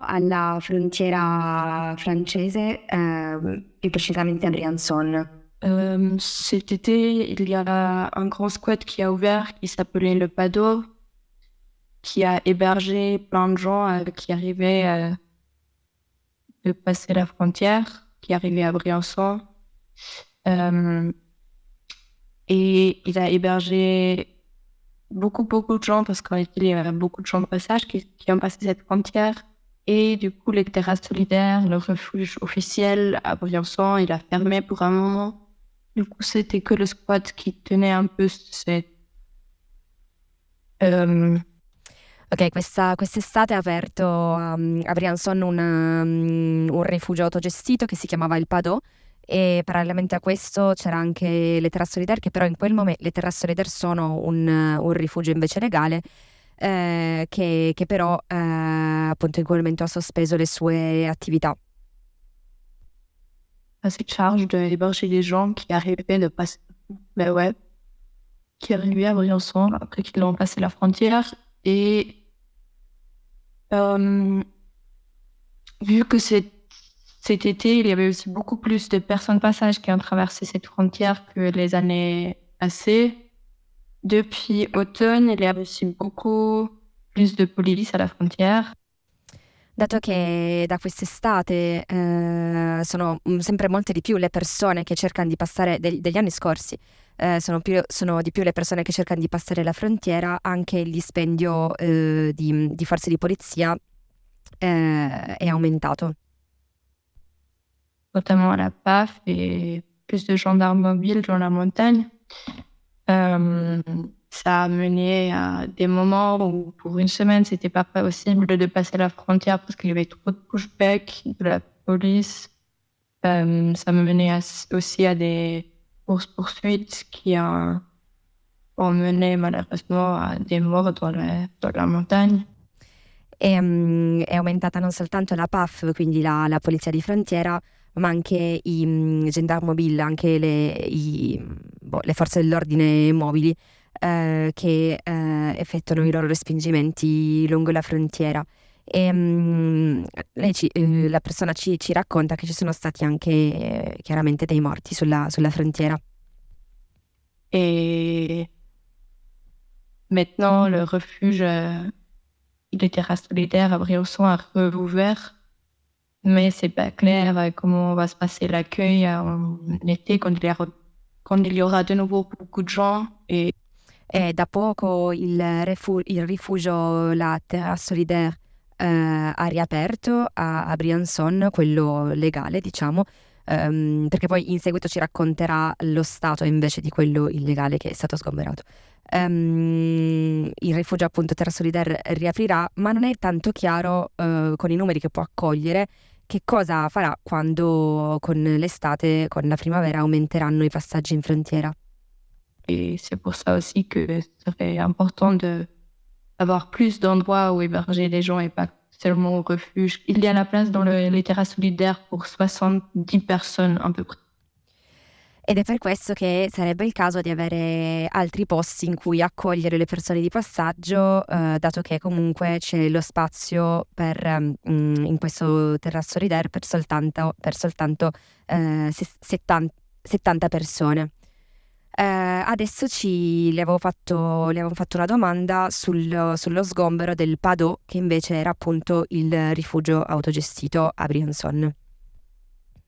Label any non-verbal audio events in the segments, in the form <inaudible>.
alla frontiera francese, euh, più precisamente a Briançon. Euh, cet été, il y a un grand squat qui a ouvert qui s'appelait le Pado, qui a hébergé plein de gens euh, qui arrivaient euh, de passer la frontière, qui arrivaient à Briançon. Euh, et il a hébergé beaucoup, beaucoup de gens parce qu'il y avait beaucoup de gens de passage qui, qui ont passé cette frontière. Et du coup, les terrasses solidaires, le refuge officiel à Briançon, il a fermé pour un moment. Du coup, c'était que le squat qui tenait un peu cette... Um... Ok, questa, quest'estate ha aperto um, a Briançon un, um, un, rifugio autogestito che si chiamava il Padò e parallelamente a questo c'era anche le terrasse solitaire che però in quel momento le solitaire sono un, un rifugio invece legale eh, che, che, però eh, appunto in quel momento ha sospeso le sue attività. assez de charge d'héberger des gens qui arrivaient de passer, ben ouais, qui arrivaient à Briançon après qu'ils ont passé la frontière. Et euh, vu que cet été, il y avait aussi beaucoup plus de personnes de passage qui ont traversé cette frontière que les années passées. Depuis automne, il y avait aussi beaucoup plus de police la frontière. dato che da quest'estate eh, sono sempre molte di più le persone che cercano di passare, de- degli anni scorsi, eh, sono, più, sono, di più le persone che cercano di passare la frontiera, anche il dispendio eh, di, di, forze di polizia eh, è aumentato. Notamment la PAF et plus de gendarmes mobiles dans la montagne. Um, ça a mené à des moments où, pour une semaine, c'était pas possible de passer la frontière parce qu'il y avait trop de pushback de la police. Euh, ça me menait aussi à des courses-poursuites qui ont, mené malheureusement a des morts dans la, montagne. E, um, è non soltanto la PAF, quindi la, la polizia di frontiera, ma anche i um, gendarme mobile, anche le, i, boh, le forze dell'ordine mobili eh, che eh, effettuano i loro respingimenti lungo la frontiera. E, mh, mm, ci, eh, la persona ci, ci, racconta che ci sono stati anche chiaramente dei morti sulla, sulla frontiera. E maintenant le refuge de terrasse solitaire à Briançon a rouvert, mais c'est pas clair comment va se passer l'accueil en été quand il, y aura, quand il y aura de nouveau beaucoup de gens et E da poco il, refu- il rifugio La Terra Solidaire eh, ha riaperto a, a, Briançon, quello legale, diciamo, ehm, perché poi in seguito ci racconterà lo stato invece di quello illegale che è stato sgomberato. Um, il rifugio appunto Terra Solidaire riaprirà, ma non è tanto chiaro uh, con i numeri che può accogliere che cosa farà quando con l'estate, con la primavera aumenteranno i passaggi in frontiera? Et c'est pour ça aussi que serait important d'avoir plus d'endroits où héberger les gens et pas seulement au refuge. Il y a la place dans le, les terrasses solidaires pour 70 personnes à peu près. Ed è per questo che sarebbe il caso di avere altri posti in cui accogliere le persone di passaggio, eh, dato che comunque c'è lo spazio per, mm, in questo terrazzo solidaire per soltanto, per soltanto eh, 70, 70 persone. Eh, adesso ci, le, avevo fatto, le avevo fatto una domanda sul, sullo sgombero del Padò, che invece era appunto il rifugio autogestito a Briançon.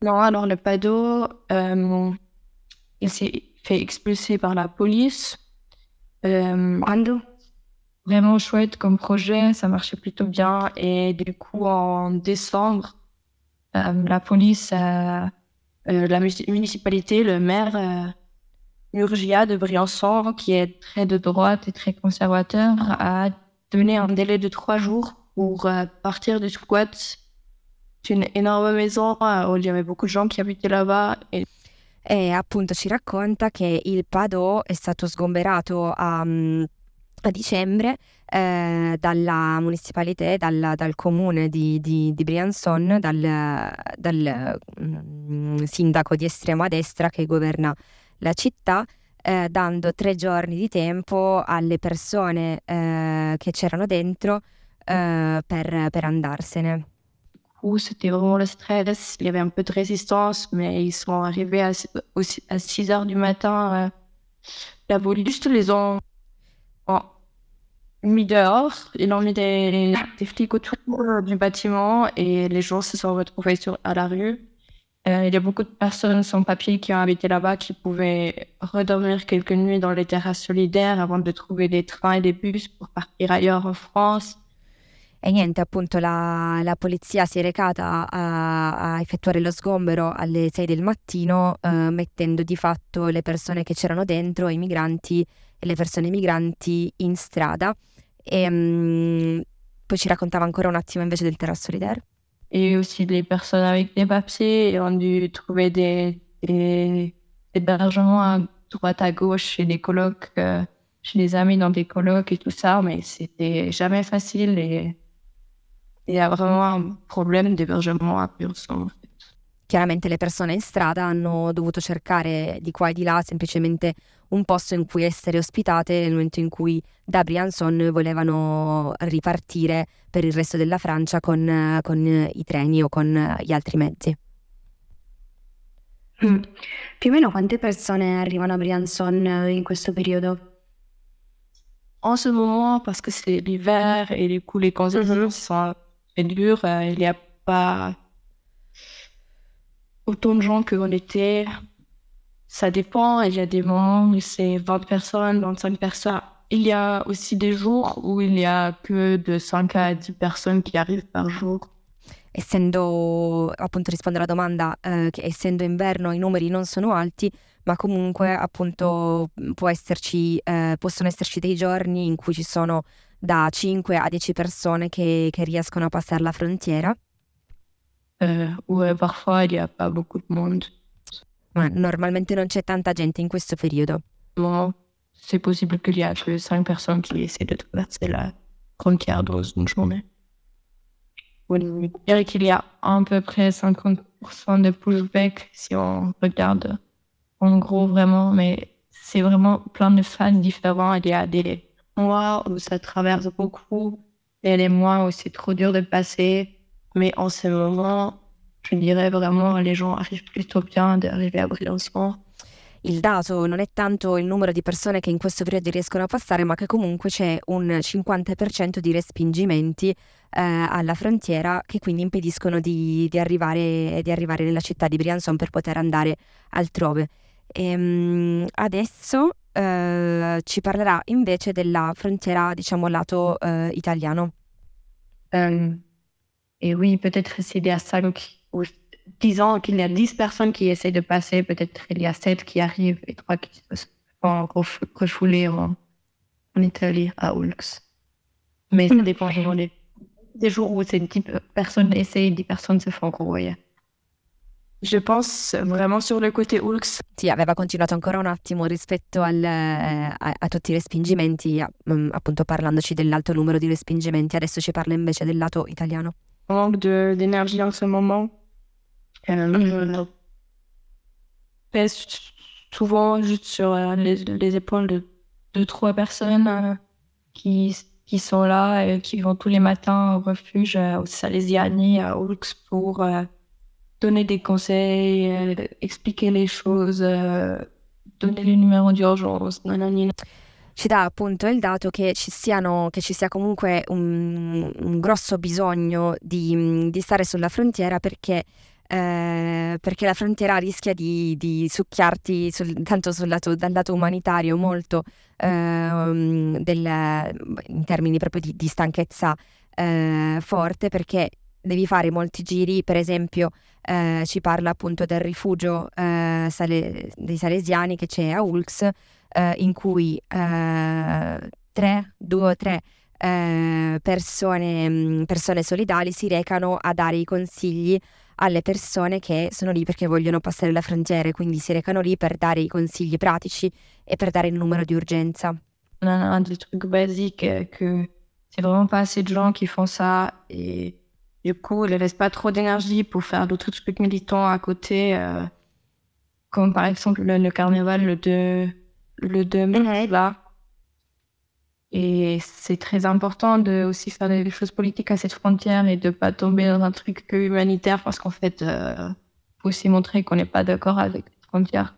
Non, alors le Padot, euh, il s'est fait expulser par la police. Euh, Vraiment chouette comme projet, ça marchait plutôt bien. Et du coup, en décembre, euh, la police, euh, la municipalité, le maire Urgia de Briançon, qui est très de droite et très conservateur, a donné un délai de trois jours pour euh, partir du squat. C'est une énorme maison euh, où il y avait beaucoup de gens qui habitaient là-bas. Et... E appunto ci racconta che il Padò è stato sgomberato a, a dicembre eh, dalla municipalità, dal, dal comune di, di, di Briançon, dal, dal mm, sindaco di estrema destra che governa la città eh, dando tre giorni di tempo alle persone eh, che c'erano dentro eh, per, per andarsene. C'était vraiment le stress. Il y avait un peu de résistance, mais ils sont arrivés à, à 6 heures du matin. Euh, la police les ont, mis dehors. Ils ont mis des, des flics autour du bâtiment et les gens se sont retrouvés sur, à la rue. Euh, il y a beaucoup de personnes sans papier qui ont habité là-bas qui pouvaient redormir quelques nuits dans les terrasses solidaires avant de trouver des trains et des bus pour partir ailleurs en France. E niente, appunto la, la polizia si è recata a, a, effettuare lo sgombero alle 6 del mattino, eh, mettendo di fatto le persone che c'erano dentro, i migranti e le persone migranti in strada. E um, poi ci raccontava ancora un attimo invece del terrasso solidaire. et aussi les personnes avec des papiers ont dû trouver des, des à droite à gauche chez des colocs, euh, chez des amis dans des colocs et tout ça, mais c'était jamais facile et il y a vraiment un problème d'hébergement à Purson. Chiaramente le persone in strada hanno dovuto cercare di qua e di là semplicemente un posto in cui essere ospitate nel momento in cui da Briançon volevano ripartire per il resto della Francia con, con i treni o con gli altri mezzi. Mm. Più o meno quante persone arrivano a Briançon in questo periodo? En ce moment, parce que c'est l'hiver et du coup les conditions mm -hmm. sont dures, euh, il n'y a pas autant de gens qu'on était. Ça dépend. Il y a des moments où c'est 20 personnes, 25 personnes. Il y a aussi des jours où il n'y a que de 5 à 10 personnes qui arrivent par jour. Essendo, appunto rispondo alla domanda, eh, che essendo inverno i numeri non sono alti, ma comunque appunto esserci, eh, possono esserci dei giorni in cui ci sono da 5 a 10 persone che, che riescono a passare la frontiera. Euh, où parfois il n'y a pas beaucoup de monde. Ma normalmente non c'è tanta gente in questo periodo. Non, c'est possible qu'il y a que 5 personnes qui essaient de traverser la frontière dans une journée. Je dirais qu'il y a à peu près 50% de pushback si on regarde en gros vraiment, mais c'est vraiment plein de fans différents. Il y a des mois où ça traverse beaucoup, et les mois où c'est trop dur de passer. Mais en ce moment, je dirais vraiment les gens arrivent plutôt bien d'arriver à Briançon. Il dato non è tanto il numero di persone che in questo periodo riescono a passare, ma che comunque c'è un 50% di respingimenti eh, alla frontiera che quindi impediscono di, di, arrivare, di, arrivare, nella città di Briançon per poter andare altrove. E, um, adesso eh, ci parlerà invece della frontiera, diciamo, lato eh, italiano. Et oui, peut-être s'il y a 5 ou 10 ans qu'il y a 10 personnes qui essaient de passer, peut-être il y a 7 qui arrivent et 3 qui se font refouler en, en Italie, à Ulx. Mais ça dépend vraiment des, des jours où c'est 10 personnes essayent, 10 personnes se font renvoyer. Je pense vraiment sur le côté Ulx. Sì, aveva continuato ancora un attimo rispetto al, eh, a, a, tutti i respingimenti, a, mm, appunto parlandoci dell'alto numero di respingimenti, adesso ci parla invece del lato italiano. manque d'énergie en ce moment. Euh, pèse souvent juste sur euh, les, les, épaules de deux, trois personnes euh, qui, qui sont là et qui vont tous les matins au refuge euh, au Salesiani, à Oulx, pour euh, donner des conseils, euh, expliquer les choses, donner les numéros d'urgence. ci dà appunto il dato che ci, siano, che ci sia comunque un, un grosso bisogno di, di, stare sulla frontiera perché, eh, perché la frontiera rischia di, di succhiarti sul, tanto sul lato, dal lato umanitario molto eh, del, in termini proprio di, di stanchezza eh, forte perché devi fare molti giri, per esempio eh, ci parla appunto del rifugio eh, sale, dei salesiani che c'è a Ulx, eh, in cui eh, tre, due o tre eh, persone, persone solidali si recano a dare i consigli alle persone che sono lì perché vogliono passare la frontiera, quindi si recano lì per dare i consigli pratici e per dare il numero di urgenza. Un des trucs basiques que c'est vraiment pas assez de gens qui font ça et du coup, ils ne laissent pas trop d'énergie pour faire d'autres trucs militants à côté, euh, comme par exemple le, le carnaval le 2 le 2 mai, là, Et c'est très important de aussi faire des choses politiques à cette frontière et de pas tomber dans un truc que humanitaire parce qu'en fait, euh, faut aussi montrer qu'on n'est pas d'accord avec cette frontière.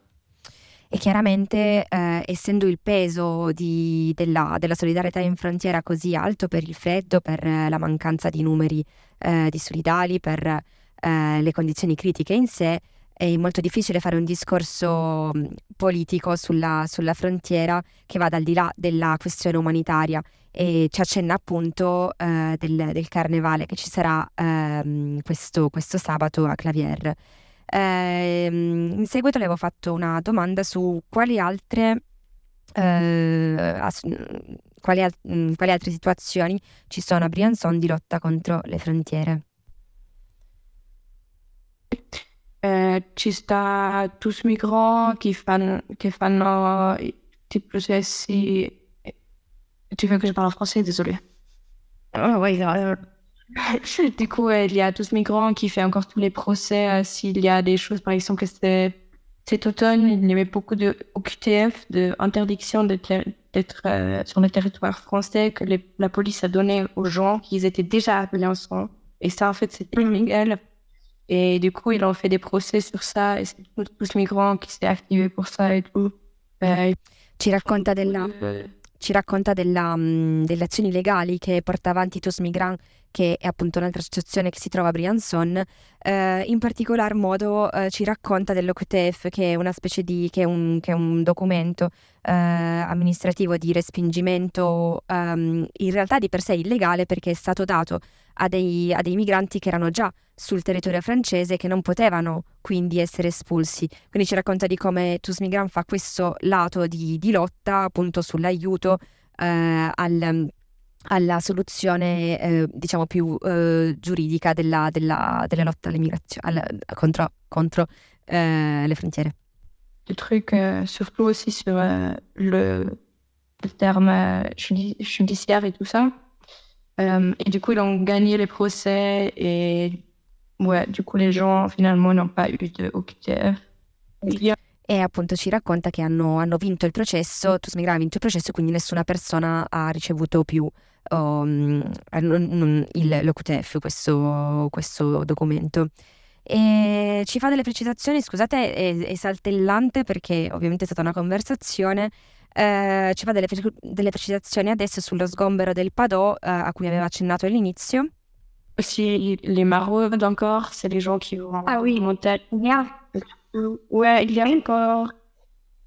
E chiaramente, eh, essendo il peso di, della, della, solidarietà in frontiera così alto per il freddo, per eh, la mancanza di numeri eh, di solidali, per eh, le condizioni critiche in sé, è molto difficile fare un discorso mm, politico sulla, sulla, frontiera che vada al di là della questione umanitaria e ci accenna appunto eh, del, del, carnevale che ci sarà eh, questo, questo, sabato a Clavier. Eh, in seguito le avevo fatto una domanda su quali altre, eh, ass- quali, al- mm, quali altre situazioni ci sono a Briançon di lotta contro le frontiere. Eh, ci sta tous migrants qui fanno, che fanno i processi. Tu veux que je parle en français Désolé. Oh, oui, <laughs> du coup, il y a tous migrants qui fait encore tous les procès. Euh, s'il y a des choses, par exemple, cet automne, il y avait beaucoup de OQTF, d'interdiction d'être euh, sur le territoire français que la police a donné aux gens qui étaient déjà appelés ensemble. Et ça, en fait, c'était illégal et du coup, ils ont fait des procès sur ça et c'est tous les migrants qui s'est activé pour ça et tout. Eh, ci racconta della, ci racconta della, um, delle azioni legali che porta avanti Tos Migrant, che è appunto un'altra associazione che si trova a Briançon. Eh, in particolar modo eh, ci racconta dell'OQTF, che è una specie di che è un, che è un documento eh, amministrativo di respingimento, um, in realtà di per sé illegale perché è stato dato a dei, a dei migranti che erano già sul territorio francese e che non potevano quindi essere espulsi. Quindi ci racconta di come Tous Migrants fa questo lato di, di lotta appunto sull'aiuto eh, al, alla soluzione eh, diciamo più eh, giuridica della, della, della, lotta all'immigrazione contro, contro eh, le frontiere. Le truc, euh, surtout aussi sur euh, le, le, terme judiciaire et tout ça. Euh, et du coup, ils ont gagné les procès et ouais, du coup, les gens finalement n'ont pas eu de OQTF. E appunto ci racconta che hanno, hanno vinto il processo, Tusmigra ha vinto il processo, quindi nessuna persona ha ricevuto più um, il, l'OQTF, questo, questo documento. E ci fa delle precisazioni, scusate, è, è saltellante perché ovviamente è stata una conversazione, eh, ci fa delle, delle, precisazioni adesso sullo sgombero del Padò eh, a cui aveva accennato all'inizio. Aussi, les maraudes encore, c'est les gens qui vont ah oui. monter. Yeah. Ouais, il y a encore.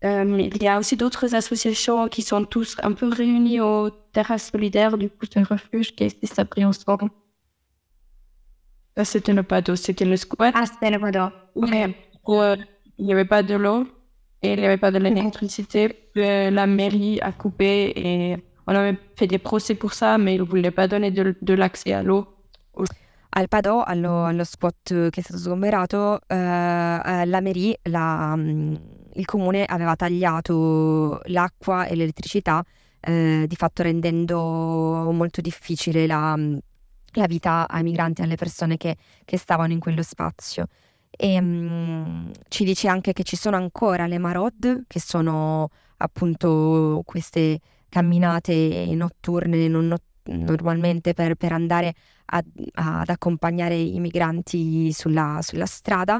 Euh, il y a aussi d'autres associations qui sont tous un peu réunies au terrasse solidaire du coup un refuge qui existe à ensemble. Ça c'était le Padot, c'était le squat. Ah, c'était le Padot. Ouais. Euh, il n'y avait pas de l'eau et il n'y avait pas de l'électricité. La mairie a coupé et on avait fait des procès pour ça, mais ils ne voulaient pas donner de, de l'accès à l'eau. Al Padò, allo, allo spot che è stato sgomberato, eh, la Mairie, la, mm, il comune aveva tagliato l'acqua e l'elettricità, eh, di fatto rendendo molto difficile la, mm, la, vita ai migranti e alle persone che, che stavano in quello spazio. E um, ci dice anche che ci sono ancora le marod, che sono appunto queste camminate notturne, non not- normalmente per, per andare a, ad accompagnare i migranti sulla, sulla strada.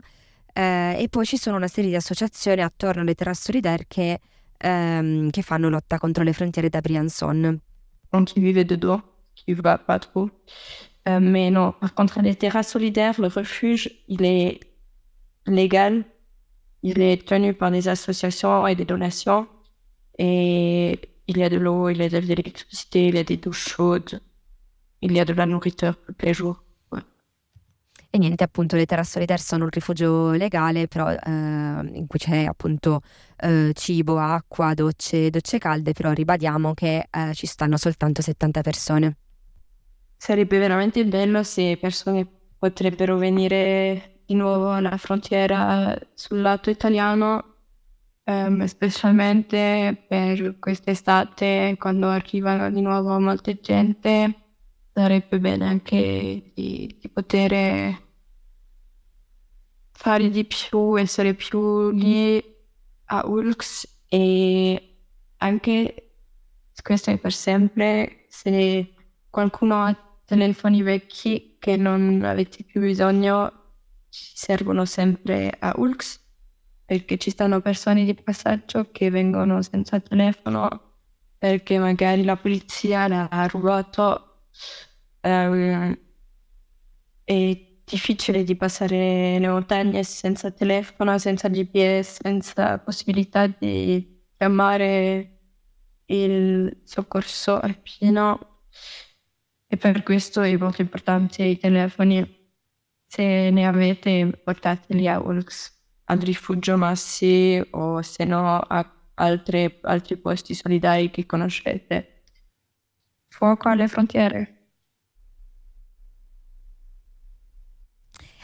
Eh, e poi ci sono una serie di associazioni attorno alle terrasse solidaire che, ehm, che fanno lotta contro le frontiere da Briançon. Qui vivent dedans, qui va pas trop. Euh, mais non, par contre, les terrasses solidaires, le refuge, il est légal. Il est tenu par des associations et des donations. Et il y a de l'eau, il y a de l'électricité, il y a des douches chaudes, il y a de la nourriture tous les jours. E niente, appunto, le terre solitaire sono un rifugio legale, però eh, in cui c'è appunto eh, cibo, acqua, docce, docce calde, però ribadiamo che eh, ci stanno soltanto 70 persone. Sarebbe veramente bello se persone potrebbero venire di nuovo alla frontiera sul lato italiano, um, specialmente per quest'estate, quando arrivano di nuovo molta gente, sarebbe bene anche di, di poter fare di più, essere più lì a Ulx e anche questo è per sempre. Se qualcuno ha telefoni vecchi che non avete più bisogno, ci servono sempre a ULX perché ci stanno persone di passaggio che vengono senza telefono perché magari la polizia l'ha rubato. Um, è difficile di passare le montagne senza telefono, senza GPS, senza possibilità di chiamare il soccorso alpino e per questo è molto importante i telefoni. Se ne avete, portateli a Ulx, al rifugio Massi o se no a altre, altri posti solidari che conoscete. Fuoco alle frontiere.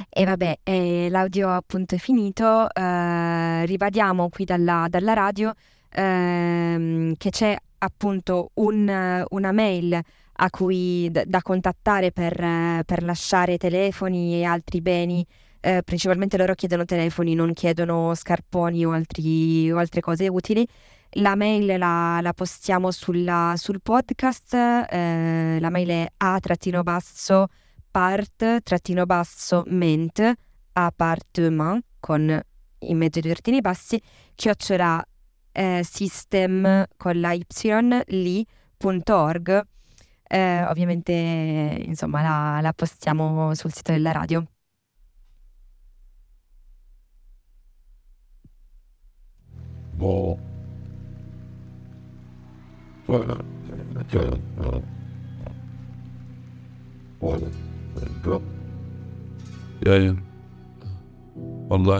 E vabbè, eh, l'audio appunto è finito, eh, ribadiamo qui dalla, dalla radio ehm, che c'è appunto un, una mail cui d- da contattare per, per, lasciare telefoni e altri beni. Eh, principalmente loro chiedono telefoni, non chiedono scarponi o, altri, o altre cose utili. La mail la, la postiamo sulla, sul podcast, eh, la mail è a-basso part-basso ment appartement con in mezzo i due trattini bassi chiocciola eh, system con la y lì.org Eh, ovviamente, insomma, la, la postiamo sul sito della radio. Boh. Ja, ja. والله